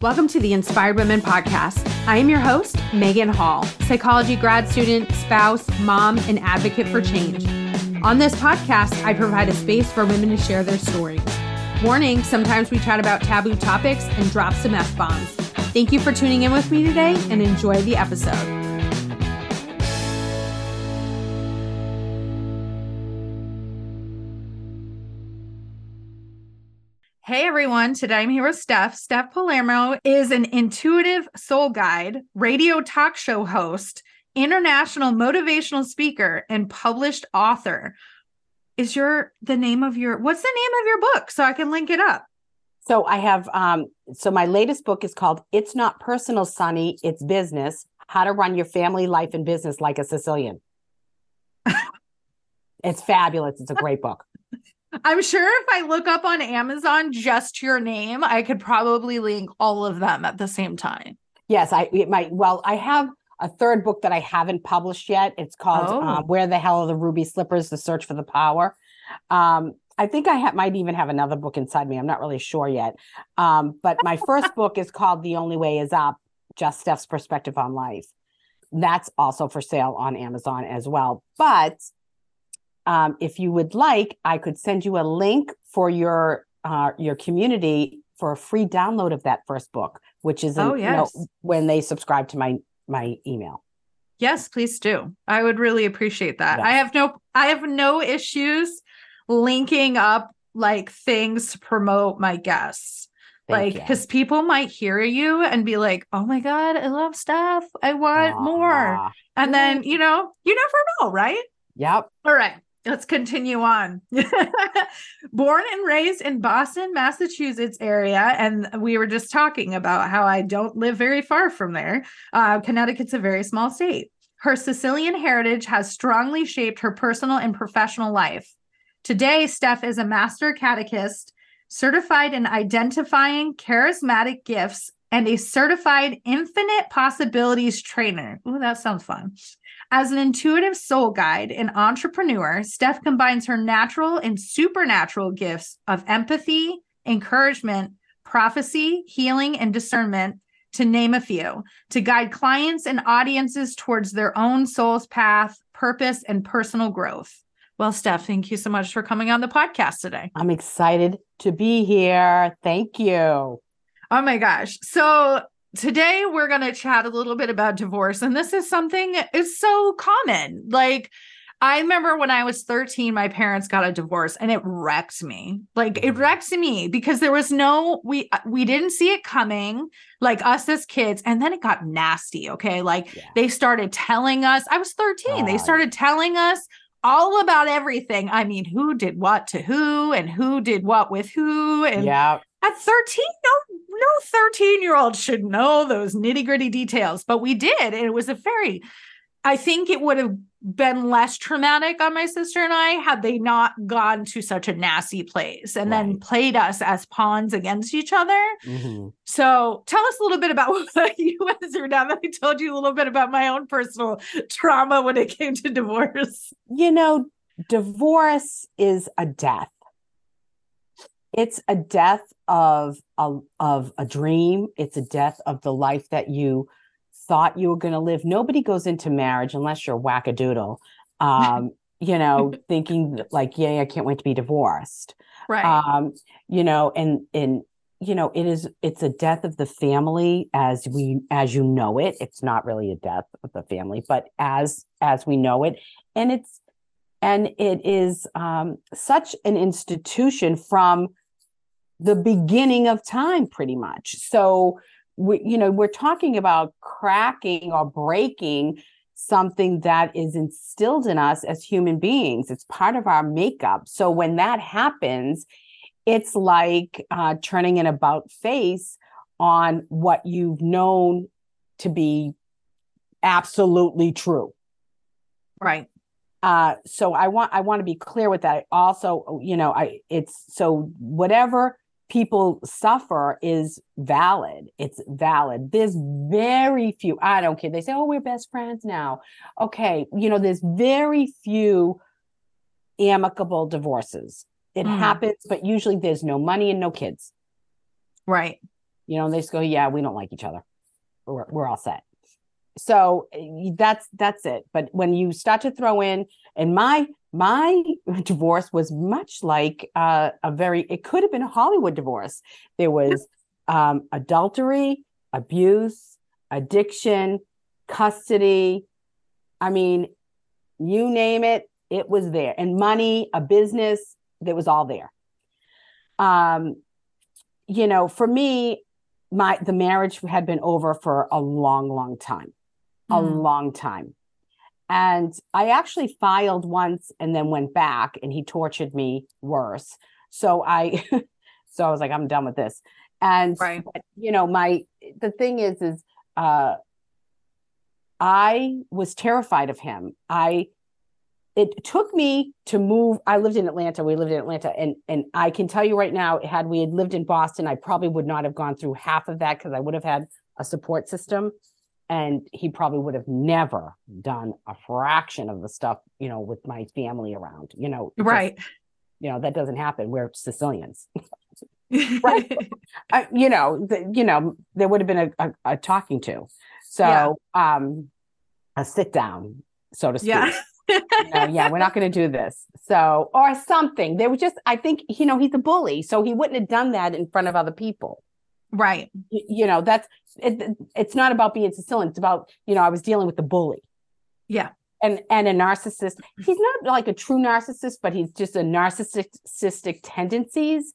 Welcome to the Inspired Women Podcast. I am your host, Megan Hall, psychology grad student, spouse, mom, and advocate for change. On this podcast, I provide a space for women to share their stories. Warning sometimes we chat about taboo topics and drop some F bombs. Thank you for tuning in with me today and enjoy the episode. Hey everyone, today I'm here with Steph. Steph Palermo is an intuitive soul guide, radio talk show host, international motivational speaker, and published author. Is your the name of your what's the name of your book so I can link it up? So I have um so my latest book is called It's Not Personal Sonny, It's Business: How to Run Your Family Life and Business Like a Sicilian. it's fabulous. It's a great book. I'm sure if I look up on Amazon just your name, I could probably link all of them at the same time. Yes, I it might. Well, I have a third book that I haven't published yet. It's called Oh. um, "Where the Hell Are the Ruby Slippers: The Search for the Power." Um, I think I ha- might even have another book inside me. I'm not really sure yet. Um, but my first book is called "The Only Way Is Up: Just Steph's Perspective on Life." That's also for sale on Amazon as well. But um, if you would like, I could send you a link for your uh, your community for a free download of that first book, which is in, Oh, you know, yes. when they subscribe to my my email. Yes, please do. I would really appreciate that. Yes. I have no I have no issues linking up like things to promote my guests. Thank like because people might hear you and be like, "Oh my god, I love Steph. I want more." Ah, And then, you know, you never know, right? Yep. All right, let's continue on. Born and raised in Boston, Massachusetts area, and we were just talking about how I don't live very far from there. Uh, Connecticut's a very small state. Her Sicilian heritage has strongly shaped her personal and professional life. Today, Steph is a master catechist, certified in identifying charismatic gifts, and a certified infinite possibilities trainer. Ooh, that sounds fun. As an intuitive soul guide and entrepreneur, Steph combines her natural and supernatural gifts of empathy, encouragement, prophecy, healing, and discernment, to name a few, to guide clients and audiences towards their own soul's path, purpose, and personal growth. Well, Steph, thank you so much for coming on the podcast today. I'm excited to be here. Thank you. Oh my gosh. So today we're going to chat a little bit about divorce. And this is something is so common. Like, I remember when I was 13, my parents got a divorce and it wrecked me. Like it wrecked me because there was no we we didn't see it coming like us as kids and then it got nasty, okay? Like Yeah. they started telling us I was 13. Ah, they started telling us all about everything. I mean, who did what to who and who did what with who and Yeah. at 13 no no 13 year old should know those nitty gritty details but we did and it was a very i think it would have been less traumatic on my sister and i had they not gone to such a nasty place and then played us as pawns against each other Mhm. so tell us a little bit about what you went through now that i told you a little bit about my own personal trauma when it came to divorce You know, divorce is a death. It's a death of a of a dream. It's a death of the life that you thought you were going to live. Nobody goes into marriage unless you're wackadoodle. Um, you know, thinking like, yeah, I can't wait to be divorced. right um you know and and you know it is it's a death of the family as we as you know it it's not really a death of the family but as as we know it and it's and it is um such an institution from the beginning of time pretty much. So we you know we're talking about cracking or breaking something that is instilled in us as human beings. It's part of our makeup. So when that happens it's like uh, turning an about face on what you've known to be absolutely true. Right. Uh so i want i want to be clear with that. Also you know i it's so whatever people suffer is valid it's valid there's very few i don't care they say oh we're best friends now okay you know there's very few amicable divorces it Mhm. happens but usually there's no money and no kids right You know, they just go, yeah, we don't like each other. We're, we're all set. So eh, that's that's it. But when you start to throw in, and my my divorce was much like uh, a very it could have been a Hollywood divorce. There was um, adultery, abuse, addiction, custody. I mean, you name it, it was there. And money, a business, that was all there. Um, you know, for me, my the marriage had been over for a long, long time. Mm. A hmm. long time. And I actually filed once and then went back and he tortured me worse. So I so I was like, I'm done with this. And right. you know, my the thing is, is uh I was terrified of him. I it took me to move. I lived in Atlanta. We lived in Atlanta, and and I can tell you right now, had we had lived in Boston, I probably would not have gone through half of that because I would have had a support system, and he probably would have never done a fraction of the stuff you know with my family around. You know, right? Just, you know that doesn't happen. We're Sicilians. right you know the, you know there would have been a, a, a talking to so yeah. um a sit down so to speak yeah you know, yeah, we're not going to do this. So, or something. There was just, I think, you know, he's a bully. So he wouldn't have done that in front of other people. Right. You, you know, that's, it, it's not about being Sicilian. It's about, you know, I was dealing with the bully. Yeah. And, and a narcissist. He's not like a true narcissist, but he's just a narcissistic tendencies.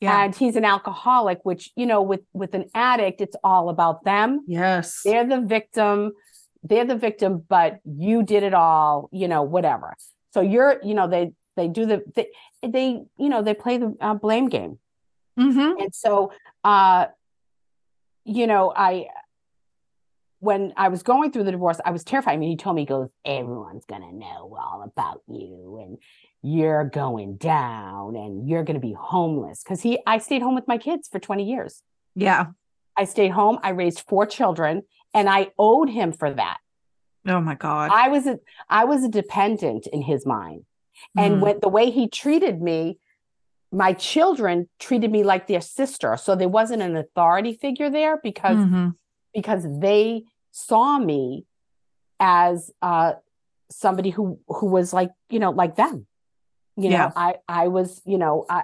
Yeah. And he's an alcoholic, which, you know, with, with an addict, it's all about them. Yes. They're the victim they're the victim, but you did it all, you know, whatever. So you're, you know, they they do the they, they you know they play the uh, blame game, mm-hmm. and so uh, you know, I when I was going through the divorce, I was terrified. I mean, he told me, he goes, everyone's gonna know all about you, and you're going down, and you're gonna be homeless. Because he, I stayed home with my kids for 20 years. Yeah, I stayed home. I raised four children, and I owed him for that. Oh my god. I was a I was a dependent in his mind. And mm. when the way he treated me, my children treated me like their sister. So there wasn't an authority figure there because mm-hmm. because they saw me as uh somebody who who was like, you know, like them. You yeah. know, I I was, you know, I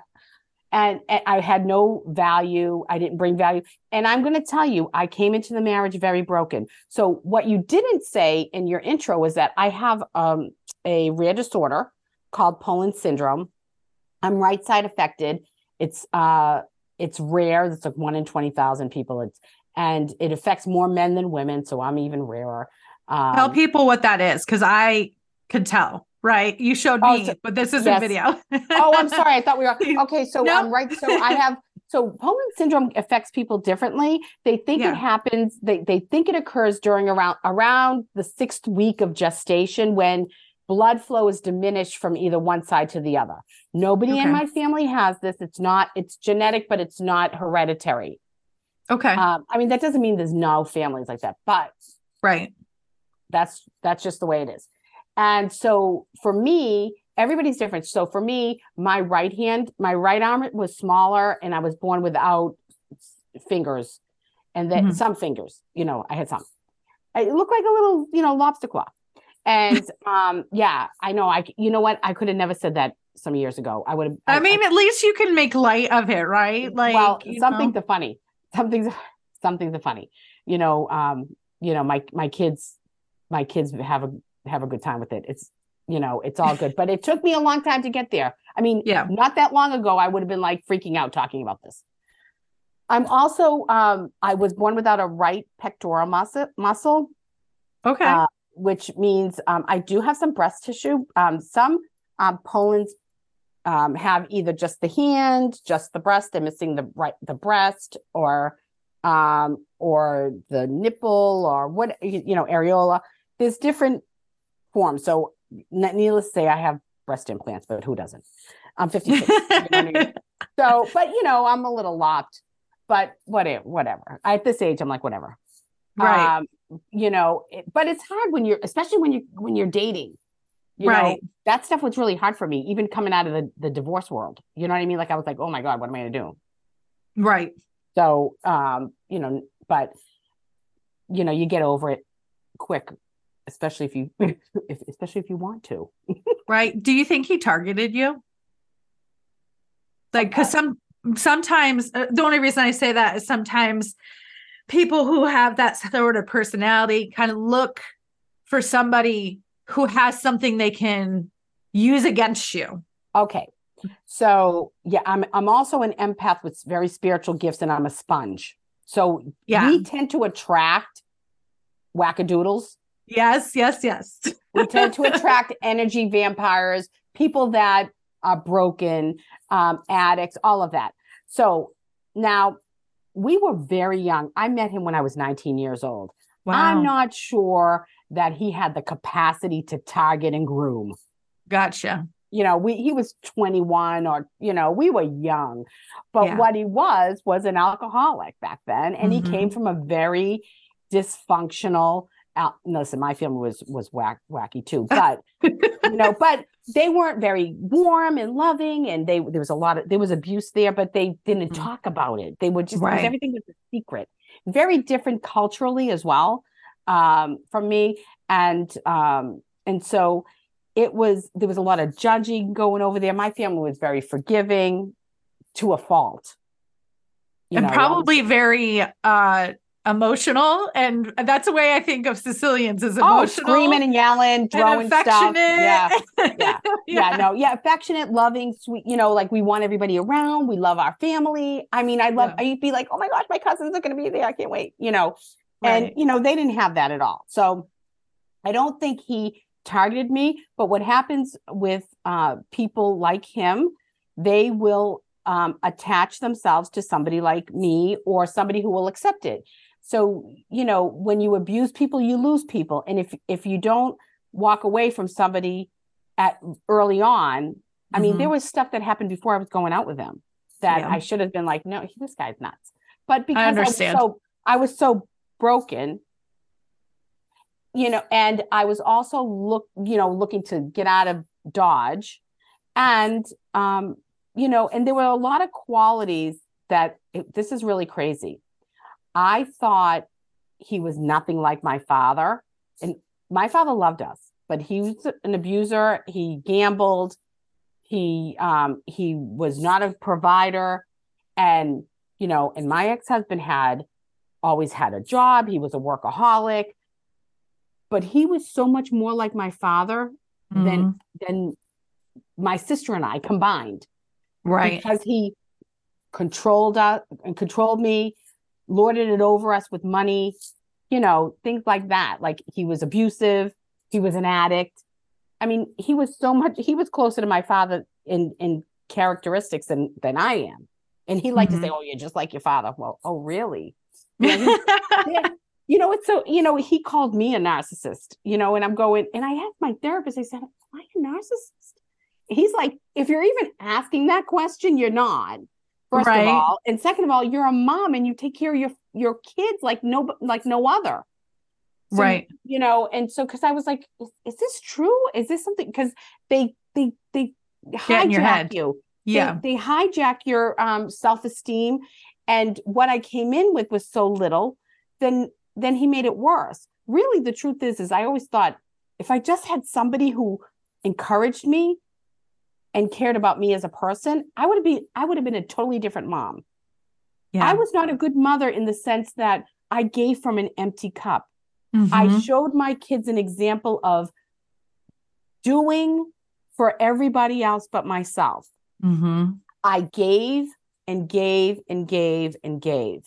and, and, I had no value. I didn't bring value. And I'm going to tell you, I came into the marriage very broken. So what you didn't say in your intro was that I have um, a rare disorder called Poland syndrome. I'm right side affected. It's uh, it's rare. It's like one in twenty thousand people. It's and it affects more men than women. So I'm even rarer. Um, tell people what that is, because I could tell right? You showed oh, me, so, but this is yes. a video. oh, I'm sorry. I thought we were okay. So um, right. So I have so Poland syndrome affects people differently. They think yeah. it happens. They they think it occurs during around around the sixth week of gestation when blood flow is diminished from either one side to the other. Nobody okay. in my family has this. It's not. It's genetic, but it's not hereditary. Okay. Um, I mean that doesn't mean there's no families like that, but right. That's that's just the way it is. And so for me, everybody's different. So for me, my right hand, my right arm was smaller and I was born without fingers and then mm-hmm. some fingers, you know, I had some. It looked like a little, you know, lobster claw. And um, yeah, I know I you know what? I could have never said that some years ago. I would have I, I mean, I, at least you can make light of it, right? Like well, something's the funny. Something's something's the funny. You know, um, you know, my my kids my kids have a have a good time with it. It's you know, it's all good. but it took me a long time to get there. I mean, yeah, not that long ago, I would have been like freaking out talking about this. I'm also um, I was born without a right pectoral muscle muscle. Okay. Uh, which means um, I do have some breast tissue. Um, some um, Poland's um, have either just the hand, just the breast, they're missing the right the breast, or um, or the nipple, or what you know, areola. There's different forms. So, needless to say, I have breast implants, but who doesn't? I'm 56. you know I mean? So, but you know, I'm a little lopped, but whatever, whatever. At this age, I'm like, whatever. Right. Um, you know, it, but it's hard when you're, especially when you're, when you're dating. You right. Know, that stuff was really hard for me, even coming out of the, the divorce world. You know what I mean? Like I was like, oh my God, what am I going to do? Right. So, um, you know, but you know, you get over it quick, especially if you, if, especially if you want to. right. Do you think he targeted you? Like, because some sometimes uh, the only reason I say that is sometimes people who have that sort of personality kind of look for somebody who has something they can use against you. Okay. So yeah, I'm I'm also an empath with very spiritual gifts and I'm a sponge. So yeah. we tend to attract wackadoodles. Yes, yes, yes. we tend to attract energy vampires, people that are broken, um, addicts, all of that. So now we were very young. I met him when I was 19 years old. Wow. I'm not sure that he had the capacity to target and groom. Gotcha. You know, we he was 21 or you know, we were young. But yeah. what he was was an alcoholic back then and mm-hmm. he came from a very dysfunctional listen, my family was was whack, wacky too, but you know, but they weren't very warm and loving, and they there was a lot of there was abuse there, but they didn't mm-hmm. talk about it. They would just right. everything was a secret. Very different culturally as well um, from me, and um, and so it was there was a lot of judging going over there. My family was very forgiving to a fault. and know, probably very uh emotional and that's the way i think of sicilians is oh, emotional oh, screaming and yelling throwing and stuff yeah. Yeah. yeah. Yeah no yeah affectionate loving sweet you know like we want everybody around we love our family. I mean i love yeah. i'd be like oh my gosh my cousins are going to be there i can't wait you know? Right. and you know they didn't have that at all. So i don't think he targeted me but what happens with uh, people like him they will um, attach themselves to somebody like me or somebody who will accept it so you know when you abuse people you lose people and if if you don't walk away from somebody at early on i mm-hmm. mean there mm-hmm. was stuff that happened before i was going out with them that yeah. i should have been like no this guy's nuts but because I, understand. I was so i was so broken you know and i was also look you know looking to get out of dodge and um you know and there were a lot of qualities that it, this is really crazy I thought he was nothing like my father. And my father loved us, but he was an abuser. He gambled. He um, he was not a provider. And, you know, and my ex-husband had always had a job. He was a workaholic. But he was so much more like my father mm-hmm. than than my sister and I combined. Right. Because he controlled us and controlled me lorded it over us with money, you know, things like that. Like he was abusive, he was an addict. I mean, he was so much he was closer to my father in in characteristics than than I am. And he liked mm-hmm. to say, "Oh, you're just like your father." Well, oh, really? Yeah, yeah, you know, it's so you know he called me a narcissist. You know, and I'm going, and I asked my therapist. I said, "Am I a narcissist?" He's like, "If you're even asking that question, you're not." First right. of all and second of all you're a mom and you take care of your your kids like no like no other. So, right. you know and so because i was like is, is, this true? Is this something because they they they hijack you. Yeah. they, they hijack your um self-esteem. And what i came in with was so little then then he made it worse. Really the truth is is i always thought if i just had somebody who encouraged me and cared about me as a person, I would be I would have been a totally different mom. Yeah. I was not a good mother in the sense that I gave from an empty cup. Mm-hmm. I showed my kids an example of doing for everybody else but myself. Mm-hmm. I gave and gave and gave and gave.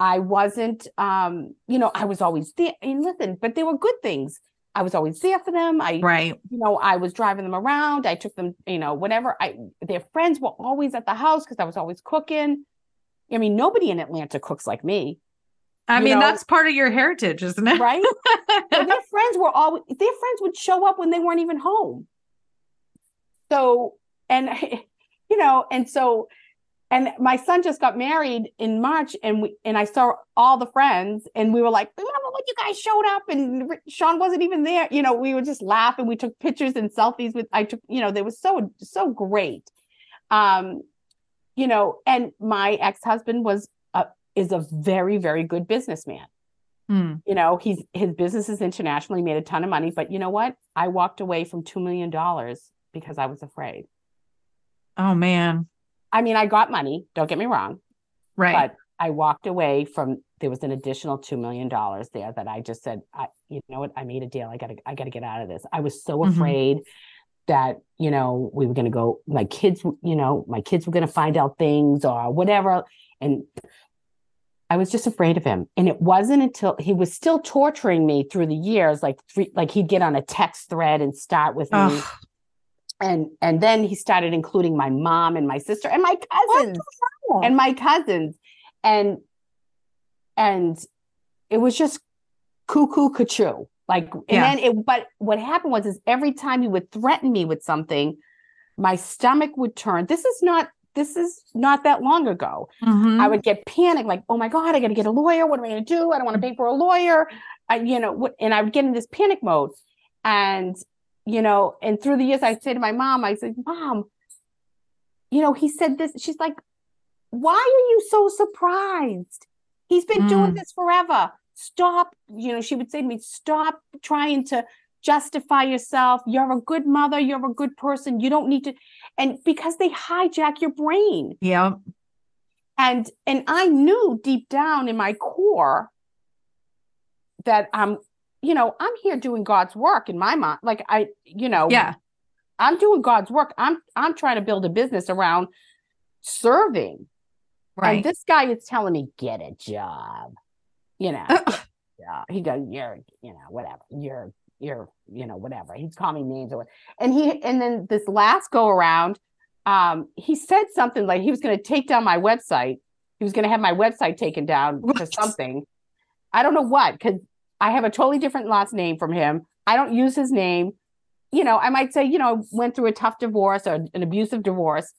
I wasn't, um, you know, I was always there. And listen, but there were good things. I was always there for them. I, right. You know, I was driving them around. I took them, you know, whatever. I, their friends were always at the house because I was always cooking. I mean, nobody in Atlanta cooks like me. I mean, know? that's part of your heritage, isn't it? Right. their friends were always, their friends would show up when they weren't even home. So, and, you know, and so and my son just got married in March, and we and I saw all the friends, and we were like, "Remember when you guys showed up and Sean wasn't even there?" You know, we would just laugh and we took pictures and selfies with. I took, you know, they was so so great, um, you know. And my ex husband was uh, is a very, very good businessman. Mm. You know, he's his business is international. He made a ton of money, but you know what? I walked away from two million dollars because I was afraid. Oh man. I mean, I got money. Don't get me wrong, Right. but I walked away from. There was an additional two million dollars there that I just said, I, you know what? I made a deal. I got to, I got to get out of this. I was so Mhm. afraid that you know we were going to go. My kids, you know, my kids were going to find out things or whatever, and I was just afraid of him. And it wasn't until he was still torturing me through the years, like three, like he'd get on a text thread and start with me. And and then he started including my mom and my sister and my cousins and my cousins. And and it was just cuckoo cuckoo. Like and Yeah. then it but what happened was is every time he would threaten me with something, my stomach would turn. This is not this is not that long ago. Mhm. I would get panicked, like, oh my God, I got to get a lawyer. What am I going to do? I don't want to pay for a lawyer. I, you know, what, and I would get in this panic mode. And, you know, and through the years, I'd say to my mom, I said, Mom, you know, he said this. She's like, why are you so surprised? He's been doing Mm. this forever. Stop. You know, she would say to me, stop trying to justify yourself. You're a good mother. You're a good person. You don't need to. And because they hijack your brain yeah. and and i knew deep down in my core that i'm you know i'm here doing god's work in my mind like i you know Yeah. i'm doing god's work. I'm i'm trying to build a business around serving. Right. and this guy is telling me get a job you know. Yeah he goes you're you know whatever you're you're you know whatever. He's calling me names or what and he and then this last go around um he said something like he was going to take down my website. He was going to have my website taken down for something. I don't know what because i have a totally different last name from him i don't use his name you know i might say you know went through a tough divorce or an abusive divorce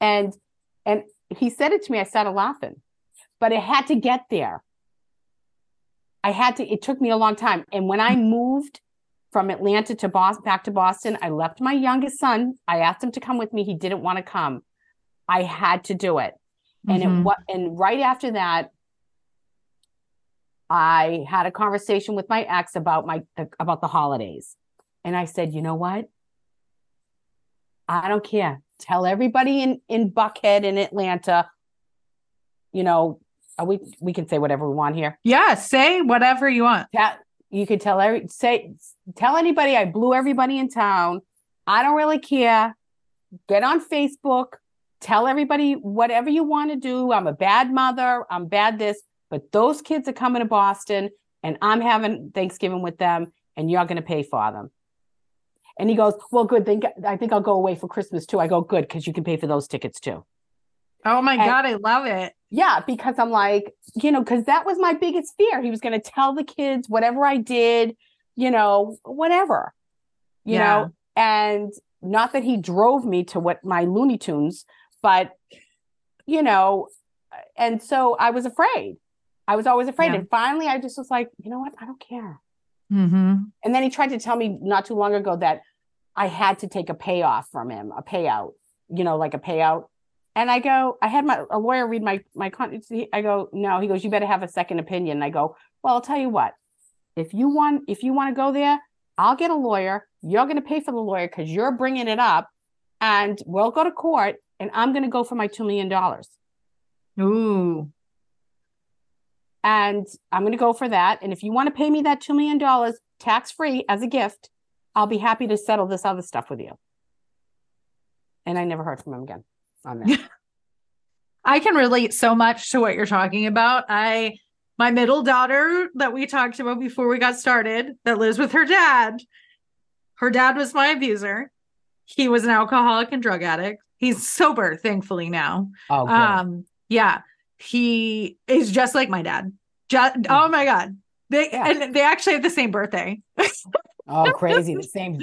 and and he said it to me i started laughing but it had to get there I had to, it took me a long time. And when I moved from Atlanta to Boston, back to Boston, I left my youngest son. I asked him to come with me. He didn't want to come. I had to do it. And it Mhm. what and right after that, I had a conversation with my ex about my about the holidays. And I said, you know what? I don't care. Tell everybody in in Buckhead in Atlanta, you know, are we we can say whatever we want here yeah. Say whatever you want. tell you could tell every say tell anybody I blew everybody in town. I don't really care. Get on Facebook, tell everybody whatever you want to do. I'm a bad mother, I'm bad this, but those kids are coming to Boston and I'm having Thanksgiving with them and you're going to pay for them. And he goes, "Well, good. Think I think I'll go away for Christmas too." I go, "Good, because you can pay for those tickets too." Oh my And- God. I love it. Yeah, because I'm like, you know, because that was my biggest fear. He was going to tell the kids whatever I did, you know, whatever, you Yeah. know, and not that he drove me to what my Looney Tunes, but, you know, and so I was afraid. I was always afraid. Yeah. And finally, I just was like, you know what? I don't care. Mm-hmm. And then he tried to tell me not too long ago that I had to take a payoff from him, a payout, you know, like a payout. And I go, I had my a lawyer read my my con. I go, no. He goes, you better have a second opinion. And I go, well, I'll tell you what. If you want, if you want to go there, I'll get a lawyer. You're going to pay for the lawyer because you're bringing it up, and we'll go to court. And I'm going to go for my two million dollars. Ooh. And I'm going to go for that. And if you want to pay me that $2 million tax free as a gift, I'll be happy to settle this other stuff with you. And I never heard from him again on that. I can relate so much to what you're talking about. I my middle daughter that we talked about before we got started that lives with her dad. Her dad was my abuser. He was an alcoholic and drug addict. He's sober, thankfully now. oh, good. Um, yeah, he is just like my dad. Just oh my god, they Yeah. and they actually have the same birthday. oh, crazy. The same,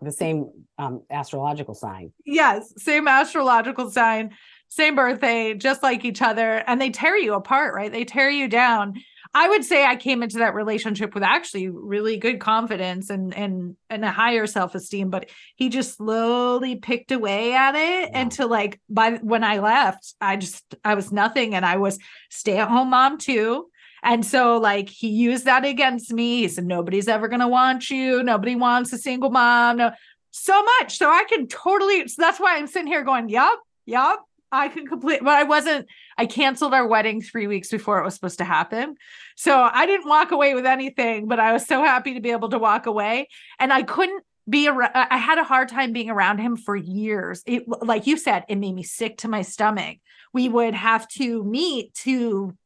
the same um, astrological sign. yes, same astrological sign, same birthday, just like each other, and they tear you apart, right? They tear you down. I would say I came into that relationship with actually really good confidence and and and a higher self-esteem, but he just slowly picked away at it until like by when I left, I just I was nothing and I was stay-at-home mom too. And so like he used that against me. He said, Nobody's ever gonna want you, nobody wants a single mom. No, so much. So I can totally so that's why I'm sitting here going, Yup, yup. I can complete, but I wasn't. I canceled our wedding three weeks before it was supposed to happen. So I didn't walk away with anything, but I was so happy to be able to walk away. And I couldn't be around, I had a hard time being around him for years. It, like you said, it made me sick to my stomach. We would have to meet to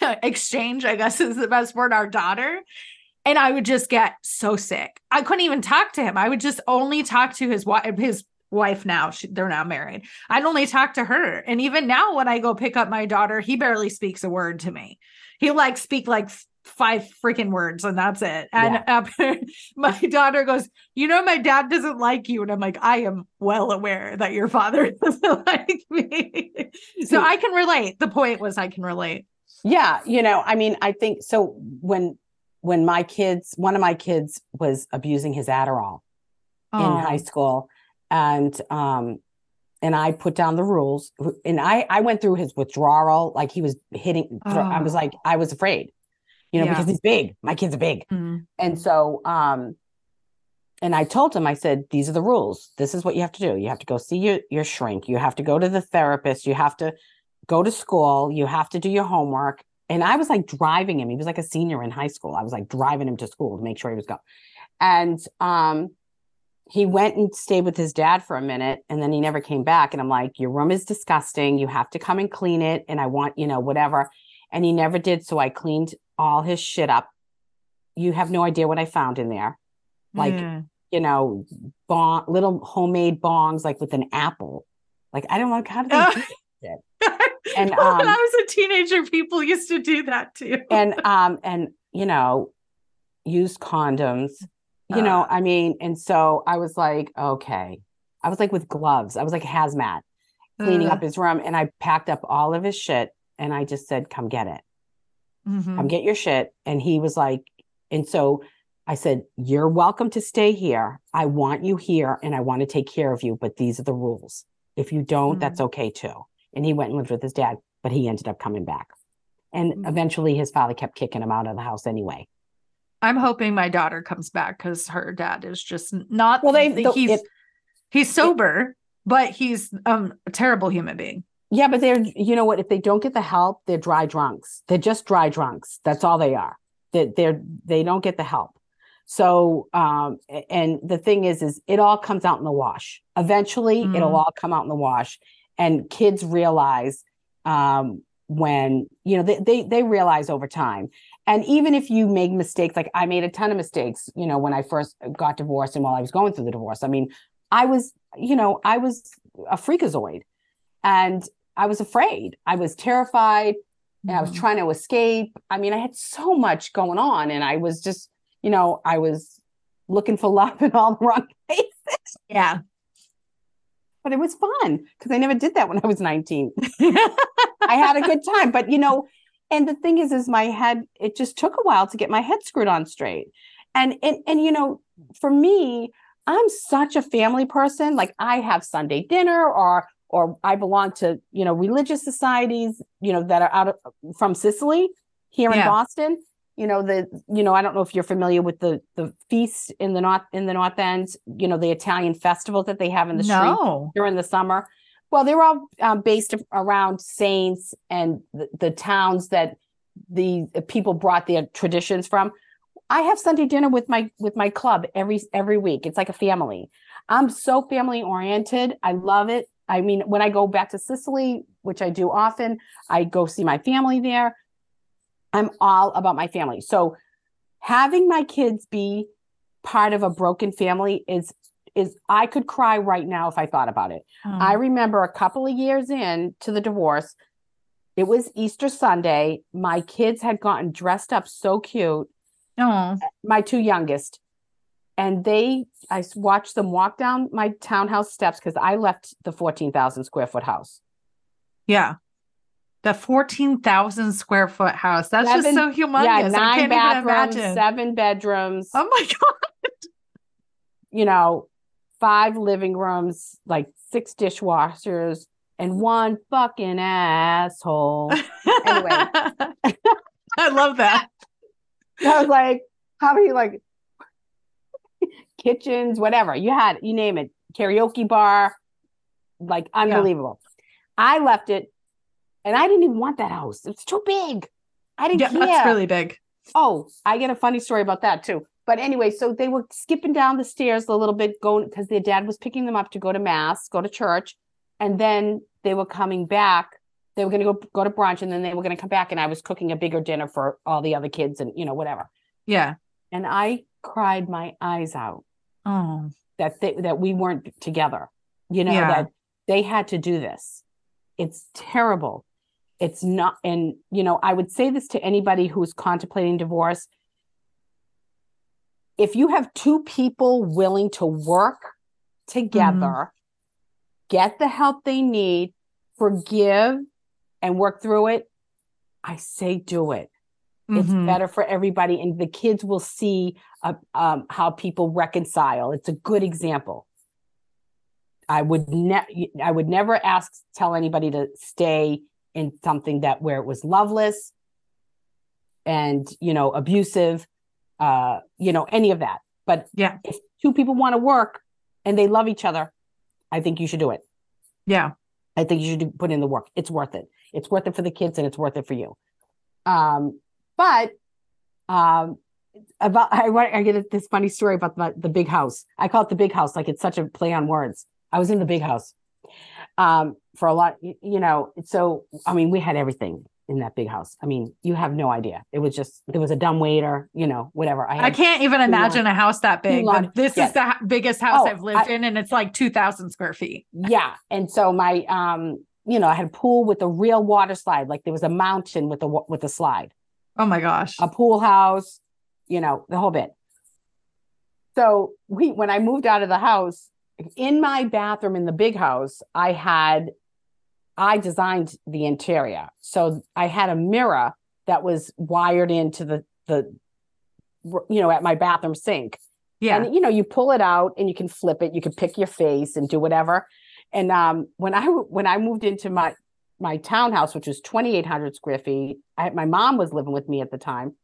exchange, I guess is the best word, our daughter. And I would just get so sick. I couldn't even talk to him. I would just only talk to his wife, his wife now. She, they're not married. I'd only talk to her. And even now, when I go pick up my daughter, he barely speaks a word to me. He like speak like five freaking words and that's it. And after my daughter goes, you know, my dad doesn't like you. And I'm like, I am well aware that your father doesn't like me. so I can relate. The point was I can relate. Yeah, you know, I mean, I think so when when my kids, one of my kids was abusing his Adderall in high oh. school and um and I put down the rules and I I went through his withdrawal like he was hitting thro- I was Oh. like I was afraid. You know, Yeah. because he's big. My kids are big. Mm. And so um and I told him I said these are the rules. This is what you have to do. You have to go see your your shrink. You have to go to the therapist. You have to go to school. You have to do your homework. And I was like driving him. He was like a senior in high school. I was like driving him to school to make sure he was going. And um he went and stayed with his dad for a minute and then he never came back and I'm like your room is disgusting. You have to come and clean it and I want, you know, whatever. And he never did so I cleaned all his shit up. You have no idea what I found in there like Yeah. you know, bong, little homemade bongs, like with an apple. Like I don't like how do they do it? And, when um, I was a teenager, people used to do that too. and um and you know, used condoms. You know, Uh. I mean, and so I was like, okay. I was like with gloves. I was like hazmat, cleaning Uh, up his room, and I packed up all of his shit, and I just said, "Come get it." mhm. come get your shit. And he was like, and so I said, You're welcome to stay here. I want you here and I want to take care of you, but these are the rules. If you don't, Mm. that's okay too. And he went and lived with his dad, but he ended up coming back. And Mm. eventually his father kept kicking him out of the house anyway. I'm hoping my daughter comes back because her dad is just not. Well, they- the- he's it- he's sober, but he's um a terrible human being. Yeah, but they're, you know what? If they don't get the help, they're dry drunks. They're just dry drunks. That's all they are. They're, they're they don't get the help. So, um, and the thing is, is it all comes out in the wash. Eventually, Mm. it'll all come out in the wash, and kids realize um, when you know they, they they realize over time. And even if you make mistakes, like I made a ton of mistakes, you know, when I first got divorced and while I was going through the divorce. I mean, I was, you know, I was a freakazoid, and I was afraid. I was terrified and I was Mhm. trying to escape. I mean, I had so much going on, and I was just, you know, I was looking for love in all the wrong places. yeah. But it was fun because I never did that when I was 19. I had a good time, but you know, and the thing is, is my head. It just took a while to get my head screwed on straight, and and and you know, for me, I'm such a family person. Like I have Sunday dinner, or or I belong to you know religious societies, you know, that are out of from Sicily here in Boston. You know the you know I don't know if you're familiar with the the feast in the north in the North End. You know the Italian festivals that they have in the street during the summer. Well, they're all um, based around saints and the, the towns that the people brought their traditions from. I have Sunday dinner with my with my club every every week. It's like a family. I'm so family oriented. I love it. I mean, when I go back to Sicily, which I do often, I go see my family there. I'm all about my family. So having my kids be part of a broken family is is I could cry right now if I thought about it. Mm. I remember a couple of years in to the divorce. It was Easter Sunday. My kids had gotten dressed up so cute. oh. My two youngest, and they, I watched them walk down my townhouse steps because I left the fourteen thousand square foot house. Yeah. The 14,000 square foot house. That's just so humongous. yeah, nine can't bathrooms, even imagine. seven bedrooms, Oh my God. you know, five living rooms, like six dishwashers, and one fucking asshole. Anyway. I love that. I was like, how many like kitchens, whatever you had, you name it, karaoke bar, like unbelievable. I left it, and I didn't even want that house. It's too big. I didn't Yeah, care. that's really big. Oh, I get a funny story about that too. But anyway, so they were skipping down the stairs a little bit, going because their dad was picking them up to go to mass, go to church, and then they were coming back. They were going to go go to brunch, and then they were going to come back, and I was cooking a bigger dinner for all the other kids, and you know whatever. Yeah. And I cried my eyes out Oh, that they, that we weren't together. You know Yeah. that they had to do this. It's terrible. It's not, and you know, I would say this to anybody who's contemplating divorce. If you have two people willing to work together, get the help they need, forgive, and work through it, I say do it. It's mhm. better for everybody and the kids will see uh, um, how people reconcile. It's a good example. I would ne- i would never ask tell anybody to stay in something that where it was loveless and you know abusive uh you know any of that but Yeah. if two people want to work and they love each other i think you should do it Yeah. I think you should put in the work. It's worth it. It's worth it for the kids and it's worth it for you. Um, but um, about I, I get this funny story about the, the big house. I call it the big house, like it's such a play on words. I was in the big house um, for a lot, you know. So I mean, we had everything in that big house. I mean, you have no idea. It was just there was a dumb waiter, you know, whatever. I, I can't even imagine a house that big. this yeah. is the biggest house Oh, I've lived I- in, and it's like 2,000 square feet. yeah and so my um you know i had a pool with a real water slide like there was a mountain with a with a slide Oh my gosh. a pool house you know the whole bit so we when i moved out of the house in my bathroom in the big house i had i designed the interior. So i had a mirror that was wired into the the you know at my bathroom sink. Yeah. and you know you pull it out and you can flip it. You can pick your face and do whatever. And um when i when i moved into my my townhouse which was 2800 square feet I, my mom was living with me at the time.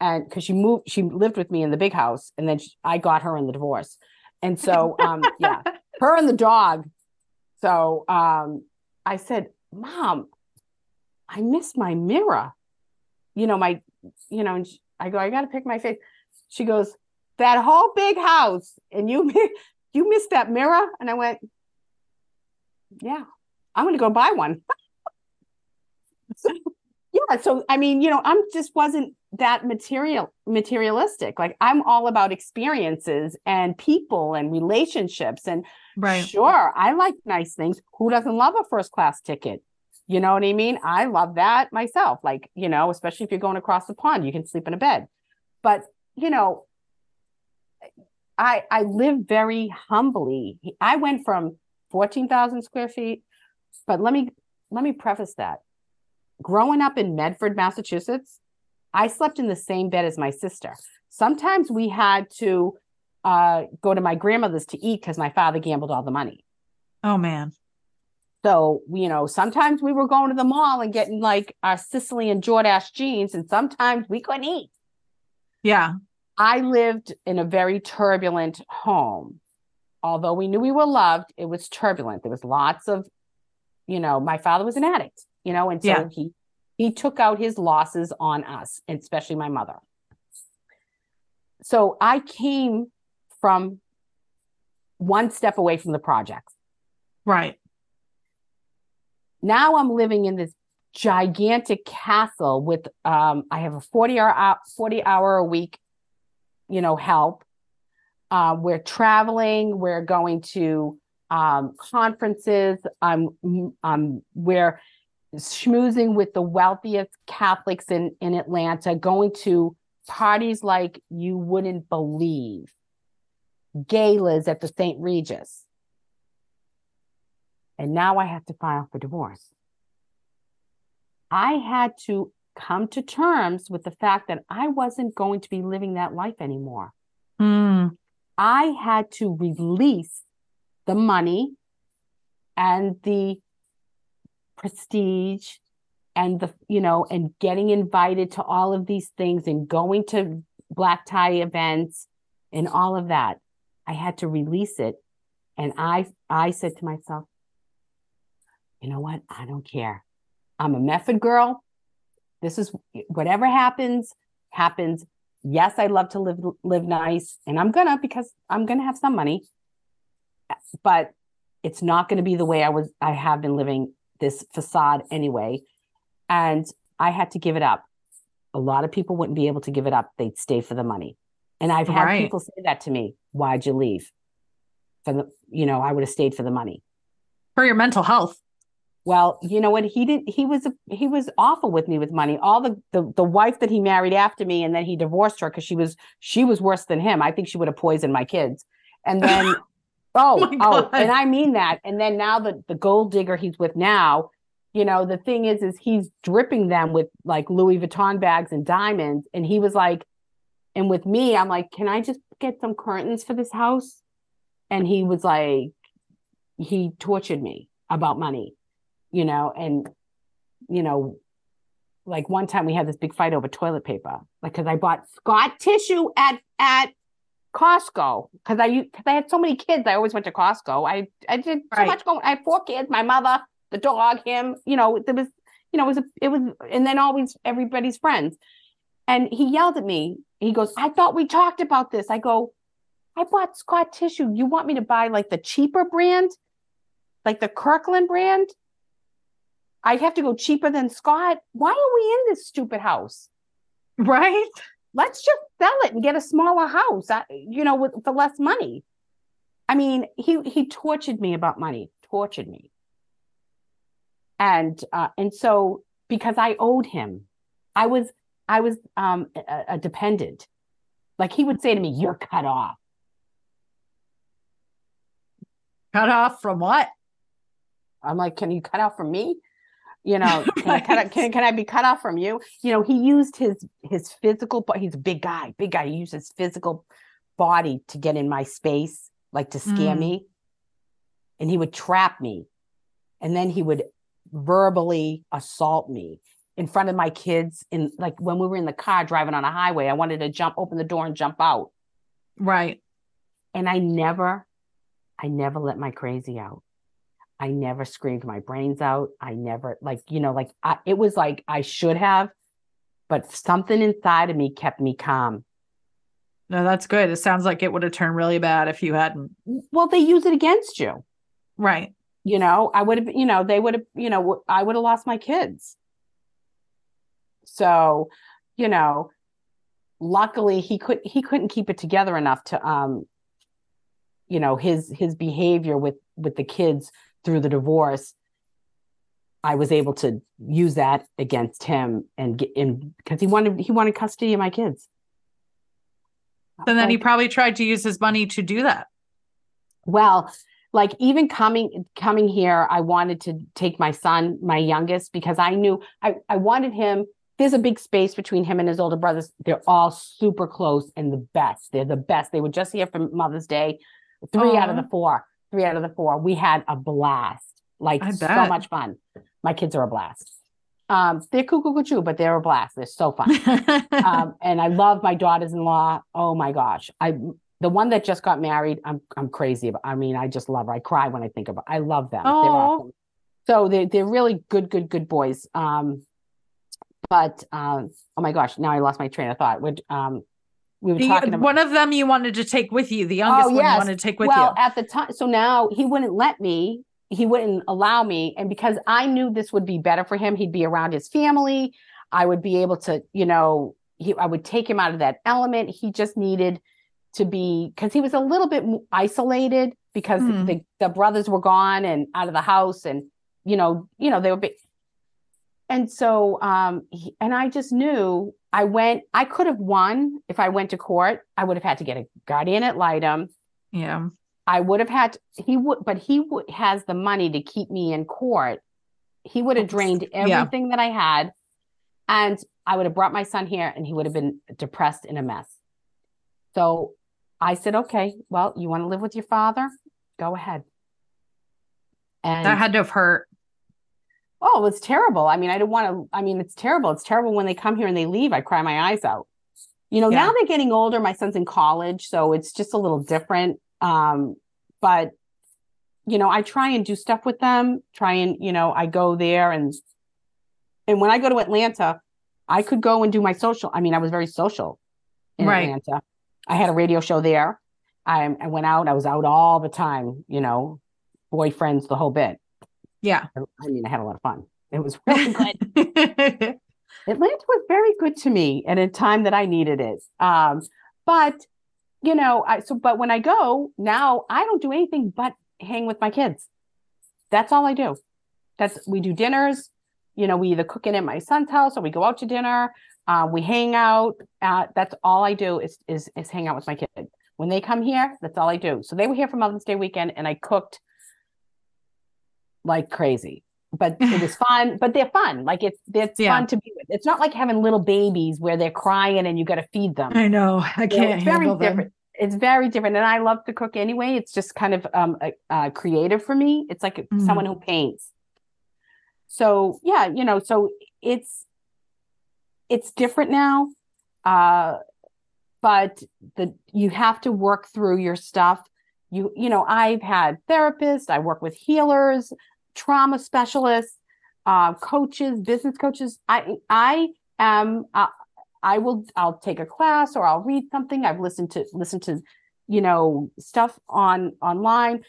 And because she moved she lived with me in the big house and then she, i got her in the divorce. And so um yeah her and the dog. So um i said mom i miss my mirror. You know my you know and she, i go i gotta pick my face. She goes that whole big house and you you missed that mirror? And i went yeah i'm gonna go buy one yeah so i mean you know i'm just wasn't that material materialistic like i'm all about experiences and people and relationships and right. sure i like nice things. Who doesn't love a first class ticket? You know what i mean? I love that myself like you know especially if you're going across the pond you can sleep in a bed. But you know i i live very humbly. I went from 14,000 square feet but let me let me preface that growing up in medford massachusetts i slept in the same bed as my sister sometimes we had to uh, go to my grandmother's to eat because my father gambled all the money Oh man. so, you know, sometimes we were going to the mall and getting like our Sicilian Jordache jeans, and sometimes we couldn't eat. Yeah. I lived in a very turbulent home. Although we knew we were loved, it was turbulent. There was lots of, you know, my father was an addict, you know, and so Yeah. he he took out his losses on us, especially my mother. So I came from one step away from the project. Right. now I'm living in this gigantic castle with um I have a 40 hour 40 hour a week you know help uh, we're traveling we're going to um conferences I'm um we're schmoozing with the wealthiest Catholics in in Atlanta going to parties like you wouldn't believe galas at the St. Regis and now I have to file for divorce. I had to come to terms with the fact that I wasn't going to be living that life anymore. Mm. I had to release the money and the prestige and the you know and getting invited to all of these things and going to black tie events and all of that i had to release it. And i i said to myself you know what? I don't care. I'm a Medford girl. This is whatever happens happens. Yes i love to live live nice and i'm gonna because i'm gonna have some money but it's not going to be the way i was i have been living this facade anyway and I had to give it up. A lot of people wouldn't be able to give it up. They'd stay for the money. And I've had Right. people say that to me. Why'd you leave? For the, you know, I would have stayed for the money. For your mental health. Well, you know what? He didn't. He was he was awful with me with money. All the the the wife that he married after me, and then he divorced her because she was she was worse than him. I think she would have poisoned my kids. And then, Oh, oh, my oh, and I mean that. And then now the the gold digger he's with now, you know, the thing is, is he's dripping them with like Louis Vuitton bags and diamonds. And he was like, and with me, I'm like, can I just get some curtains for this house? And he was like, he tortured me about money, you know, and you know, like one time we had this big fight over toilet paper, like because I bought Scott tissue at at Costco because I because I had so many kids. I always went to Costco. I I did so Right. much going. I had four kids. My mother, the dog, him. You know, there was you know it was a, it was and then always everybody's friends. And he yelled at me. He goes, "I thought we talked about this." I go, "I bought Scott tissue. You want me to buy like the cheaper brand, like the Kirkland brand?" I'd have to go cheaper than Scott. Why are we in this stupid house? Right. Let's just sell it and get a smaller house, you know, with, for less money. I mean, he he tortured me about money, tortured me, and uh, and so because I owed him, I was I was um, a, a dependent. Like he would say to me, "You're cut off." Cut off from what? I'm like, "Can you cut off from me?" You know, can, I cut, can, can I be cut off from you? You know, he used his his physical, but he's a big guy, big guy. He used his physical body to get in my space, like to scare Mm. me. And he would trap me. And then he would verbally assault me in front of my kids. In like when we were in the car driving on a highway, I wanted to jump, open the door and jump out. Right. And I never, I never let my crazy out. I never screamed my brains out. I never, like, you know, like I, it was like I should have, but something inside of me kept me calm. No, that's good. It sounds like it would have turned really bad if you hadn't. Well, they use it against you. Right. You know, I would have, you know, they would have, you know, I would have lost my kids. So, you know, luckily he could he couldn't keep it together enough to um you know his his behavior with with the kids through the divorce i was able to use that against him and get in because he wanted he wanted custody of my kids. And then he probably tried to use his money to do that. well like even coming coming here i wanted to take my son my youngest because i knew i i wanted him there's a big space between him and his older brothers. They're all super close and the best. They're the best. They were just here for mother's day three out of the four three out of the four we had a blast like so much fun my kids are a blast um they're cuckoo cuckoo but they're a blast they're so fun um, and I love my daughters-in-law. Oh my gosh, I the one that just got married. I'm I'm crazy about. I mean, I just love her. I cry when I think about. I love them. They're Aw. awesome. So they they're really good, good, good boys. Um, but um, oh my gosh, now I lost my train of thought. Which um, we were The- talking about. one of them you wanted to take with you. The youngest one you yes. wanted to take with well, you. at the time, so now he wouldn't let me. He wouldn't allow me, and because I knew this would be better for him, he'd be around his family. I would be able to, you know, he, I would take him out of that element. He just needed to be because he was a little bit isolated because Hmm. the, the brothers were gone and out of the house, and you know, you know, they were big. And so, um, he, and I just knew I went. I could have won if I went to court. I would have had to get a guardian ad litem. Yeah. I would have had he would, but he would has the money to keep me in court He would have drained Yeah. everything that I had. And I would have brought my son here and he would have been depressed in a mess. So I said, okay, well, you want to live with your father? Go ahead. And That had to have hurt. Oh, it was terrible. I mean, I don't want to, I mean, it's terrible. It's terrible when they come here and they leave. I cry my eyes out. You know, Yeah. now they're getting older. My son's in college, so it's just a little different. Um, but you know, I try and do stuff with them, try and, you know, I go there and and when I go to Atlanta, I could go and do my social. I mean, I was very social in Right. Atlanta. I had a radio show there. I, I went out, I was out all the time, you know, boyfriends, the whole bit. Yeah. I mean, I had a lot of fun. It was really good. Atlanta was very good to me at a time that I needed it. Um, but you know, I so but when I go now, I don't do anything but hang with my kids. That's all I do. That's we do dinners. You know, we either cook it at my son's house or we go out to dinner. Uh, we hang out. Uh, that's all I do is is is hang out with my kids. When they come here, that's all I do. So they were here for Mother's Day weekend, and I cooked like crazy. But it was fun. But they're fun. Like it's it's Yeah. fun to be with. It's not like having little babies where they're crying and you got to feed them. I know. I You know, can't it's very handle them. different. It's very different, and I love to cook anyway. It's just kind of um uh, creative for me. It's like Mhm. someone who paints. So yeah, you know, so it's it's different now, uh, but the you have to work through your stuff. You you know, I've had therapists. I work with healers, trauma specialists, uh, coaches, business coaches. I I am. Uh, I will I'll take a class or I'll read something. I've listened to listened to, you know, stuff on online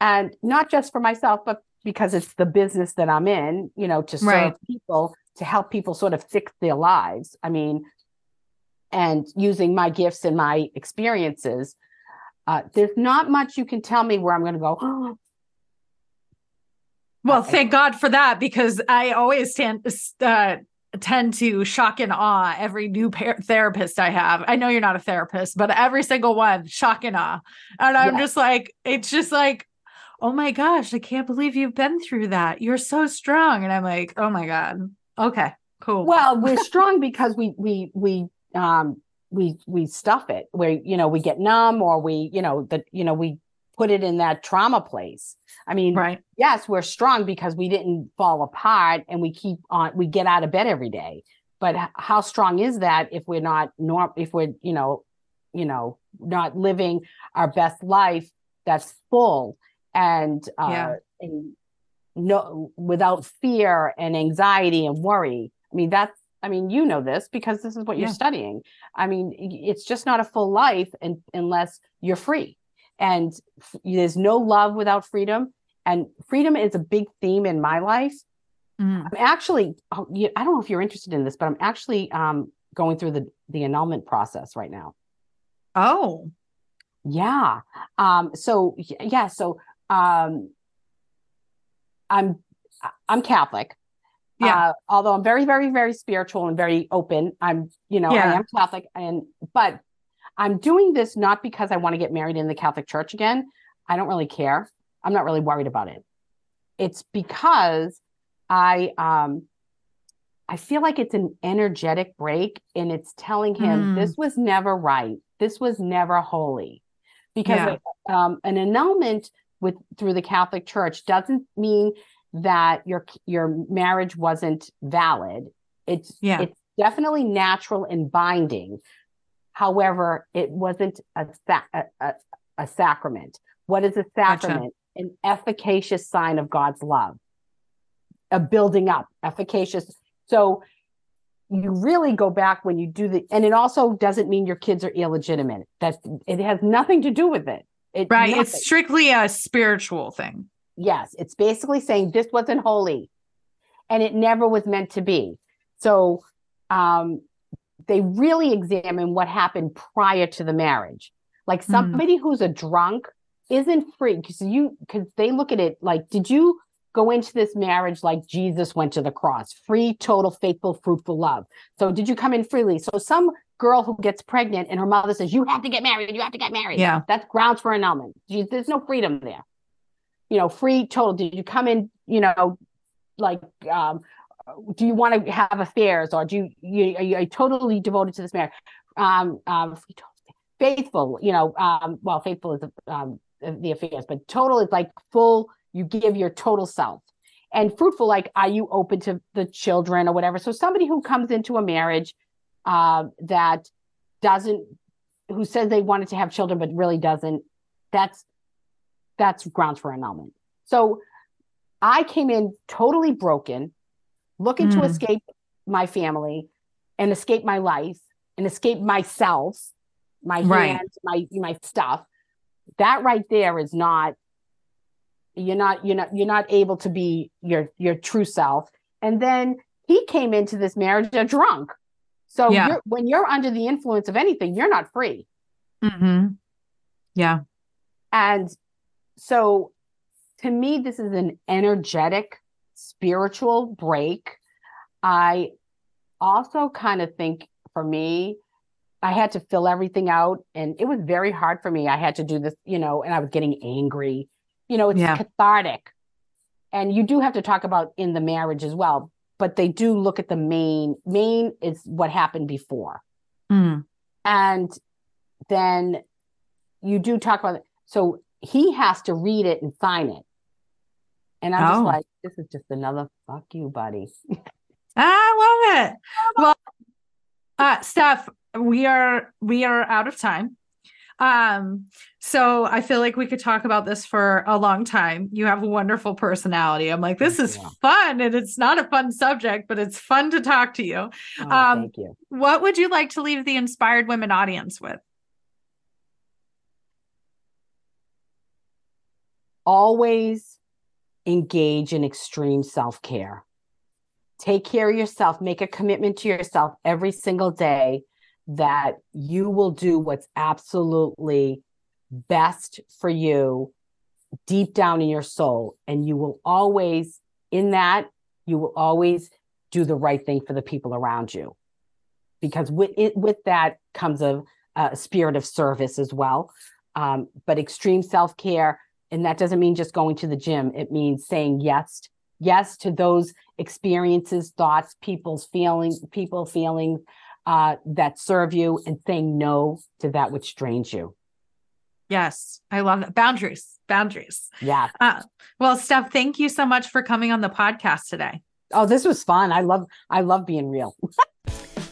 and not just for myself, but because it's the business that I'm in, you know, to serve Right. people, to help people sort of fix their lives. I mean, and using my gifts and my experiences. Uh, there's not much you can tell me where I'm going to go. Oh, Well, I- thank God for that because I always tend uh, tend to shock and awe every new par- therapist I have. I know you're not a therapist, but every single one shock and awe, and I'm Yes. just like, it's just like, oh my gosh, I can't believe you've been through that. You're so strong, and I'm like, oh my god, okay, cool. Well, we're strong because we we we um we we stuff it where you know we get numb or we you know that you know we put it in that trauma place. I mean, right, yes, we're strong because we didn't fall apart and we keep on we get out of bed every day. But how strong is that if we're not norm if we're you know you know not living our best life that's full and uh Yeah. and no without fear and anxiety and worry. I mean that's I mean you know this because this is what you're Yeah. studying. I mean it's just not a full life and unless you're free. And f- there's no love without freedom and freedom is a big theme in my life. Mm. I'm actually oh, I don't know if you're interested in this but I'm actually um going through the the annulment process right now. oh, Yeah. Um, so yeah, so um I'm I'm Catholic. Yeah. Uh, although I'm very, very, very spiritual and very open. I'm, you know, I am Catholic and but I'm doing this not because I want to get married in the Catholic Church again. I don't really care. I'm not really worried about it. It's because I um I feel like it's an energetic break and it's telling him Mm. this was never right. This was never holy. Because Yeah. um, an annulment with through the Catholic Church doesn't mean that your your marriage wasn't valid. It's Yeah. it's definitely natural and binding. However, it wasn't a, sa- a, a, a sacrament. What is a Gotcha. sacrament? An efficacious sign of God's love, a building up, efficacious. So you really go back when you do the, and it also doesn't mean your kids are illegitimate. That it has nothing to do with it. It right. nothing. It's strictly a spiritual thing. Yes, it's basically saying this wasn't holy and it never was meant to be. So um, they really examine what happened prior to the marriage. Like Mhm. somebody who's a drunk isn't free because you because they look at it like, did you go into this marriage like Jesus went to the cross, free, total, faithful, fruitful love? So did you come in freely? So some girl who gets pregnant and her mother says, You have to get married, you have to get married. Yeah. That's grounds for annulment. There's no freedom there you know, free total. Did you come in, you know, like um do you want to have affairs or do you, you are you totally devoted to this marriage um um faithful you know um well faithful is um the affairs but total is like full you give your total self. And fruitful like are you open to the children or whatever? So somebody who comes into a marriage uh, that doesn't who says they wanted to have children but really doesn't that's that's grounds for annulment. So i came in totally broken looking mm. to escape my family and escape my life and escape myself my right. hands my my stuff that right there is not you're not you're not you're not able to be your your true self and then he came into this marriage a drunk so yeah. you're, when you're under the influence of anything you're not free mm-hmm. yeah and so to me this is an energetic spiritual break i also kind of think for me I had to fill everything out and it was very hard for me. I had to do this, you know, and I was getting angry. You know, it's yeah. cathartic. And you do have to talk about in the marriage as well, but they do look at the main main is what happened before. Mm. And then you do talk about it. So he has to read it and sign it. And I'm oh. just like, this is just another fuck you, buddy. I love it. Well, uh, Steph, we are we are out of time. Um so i feel like we could talk about this for a long time. You have a wonderful personality. I'm like this is fun and it's not a fun subject but it's fun to talk to you. Oh, um thank you. what would you like to leave the inspired women audience with? Always engage in extreme self-care take care of yourself make a commitment to yourself every single day that you will do what's absolutely best for you deep down in your soul. And you will always, in that, you will always do the right thing for the people around you. Because with it, with that comes a, a spirit of service as well. Um, but extreme self care, and that doesn't mean just going to the gym. It means saying yes, yes to those experiences, thoughts, people's feelings, people feelings, uh, that serve you and saying no to that which drains you. Yes, I love that. Boundaries, boundaries. Yeah. Uh, well, Steph, thank you so much for coming on the podcast today. Oh, this was fun. I love, I love being real.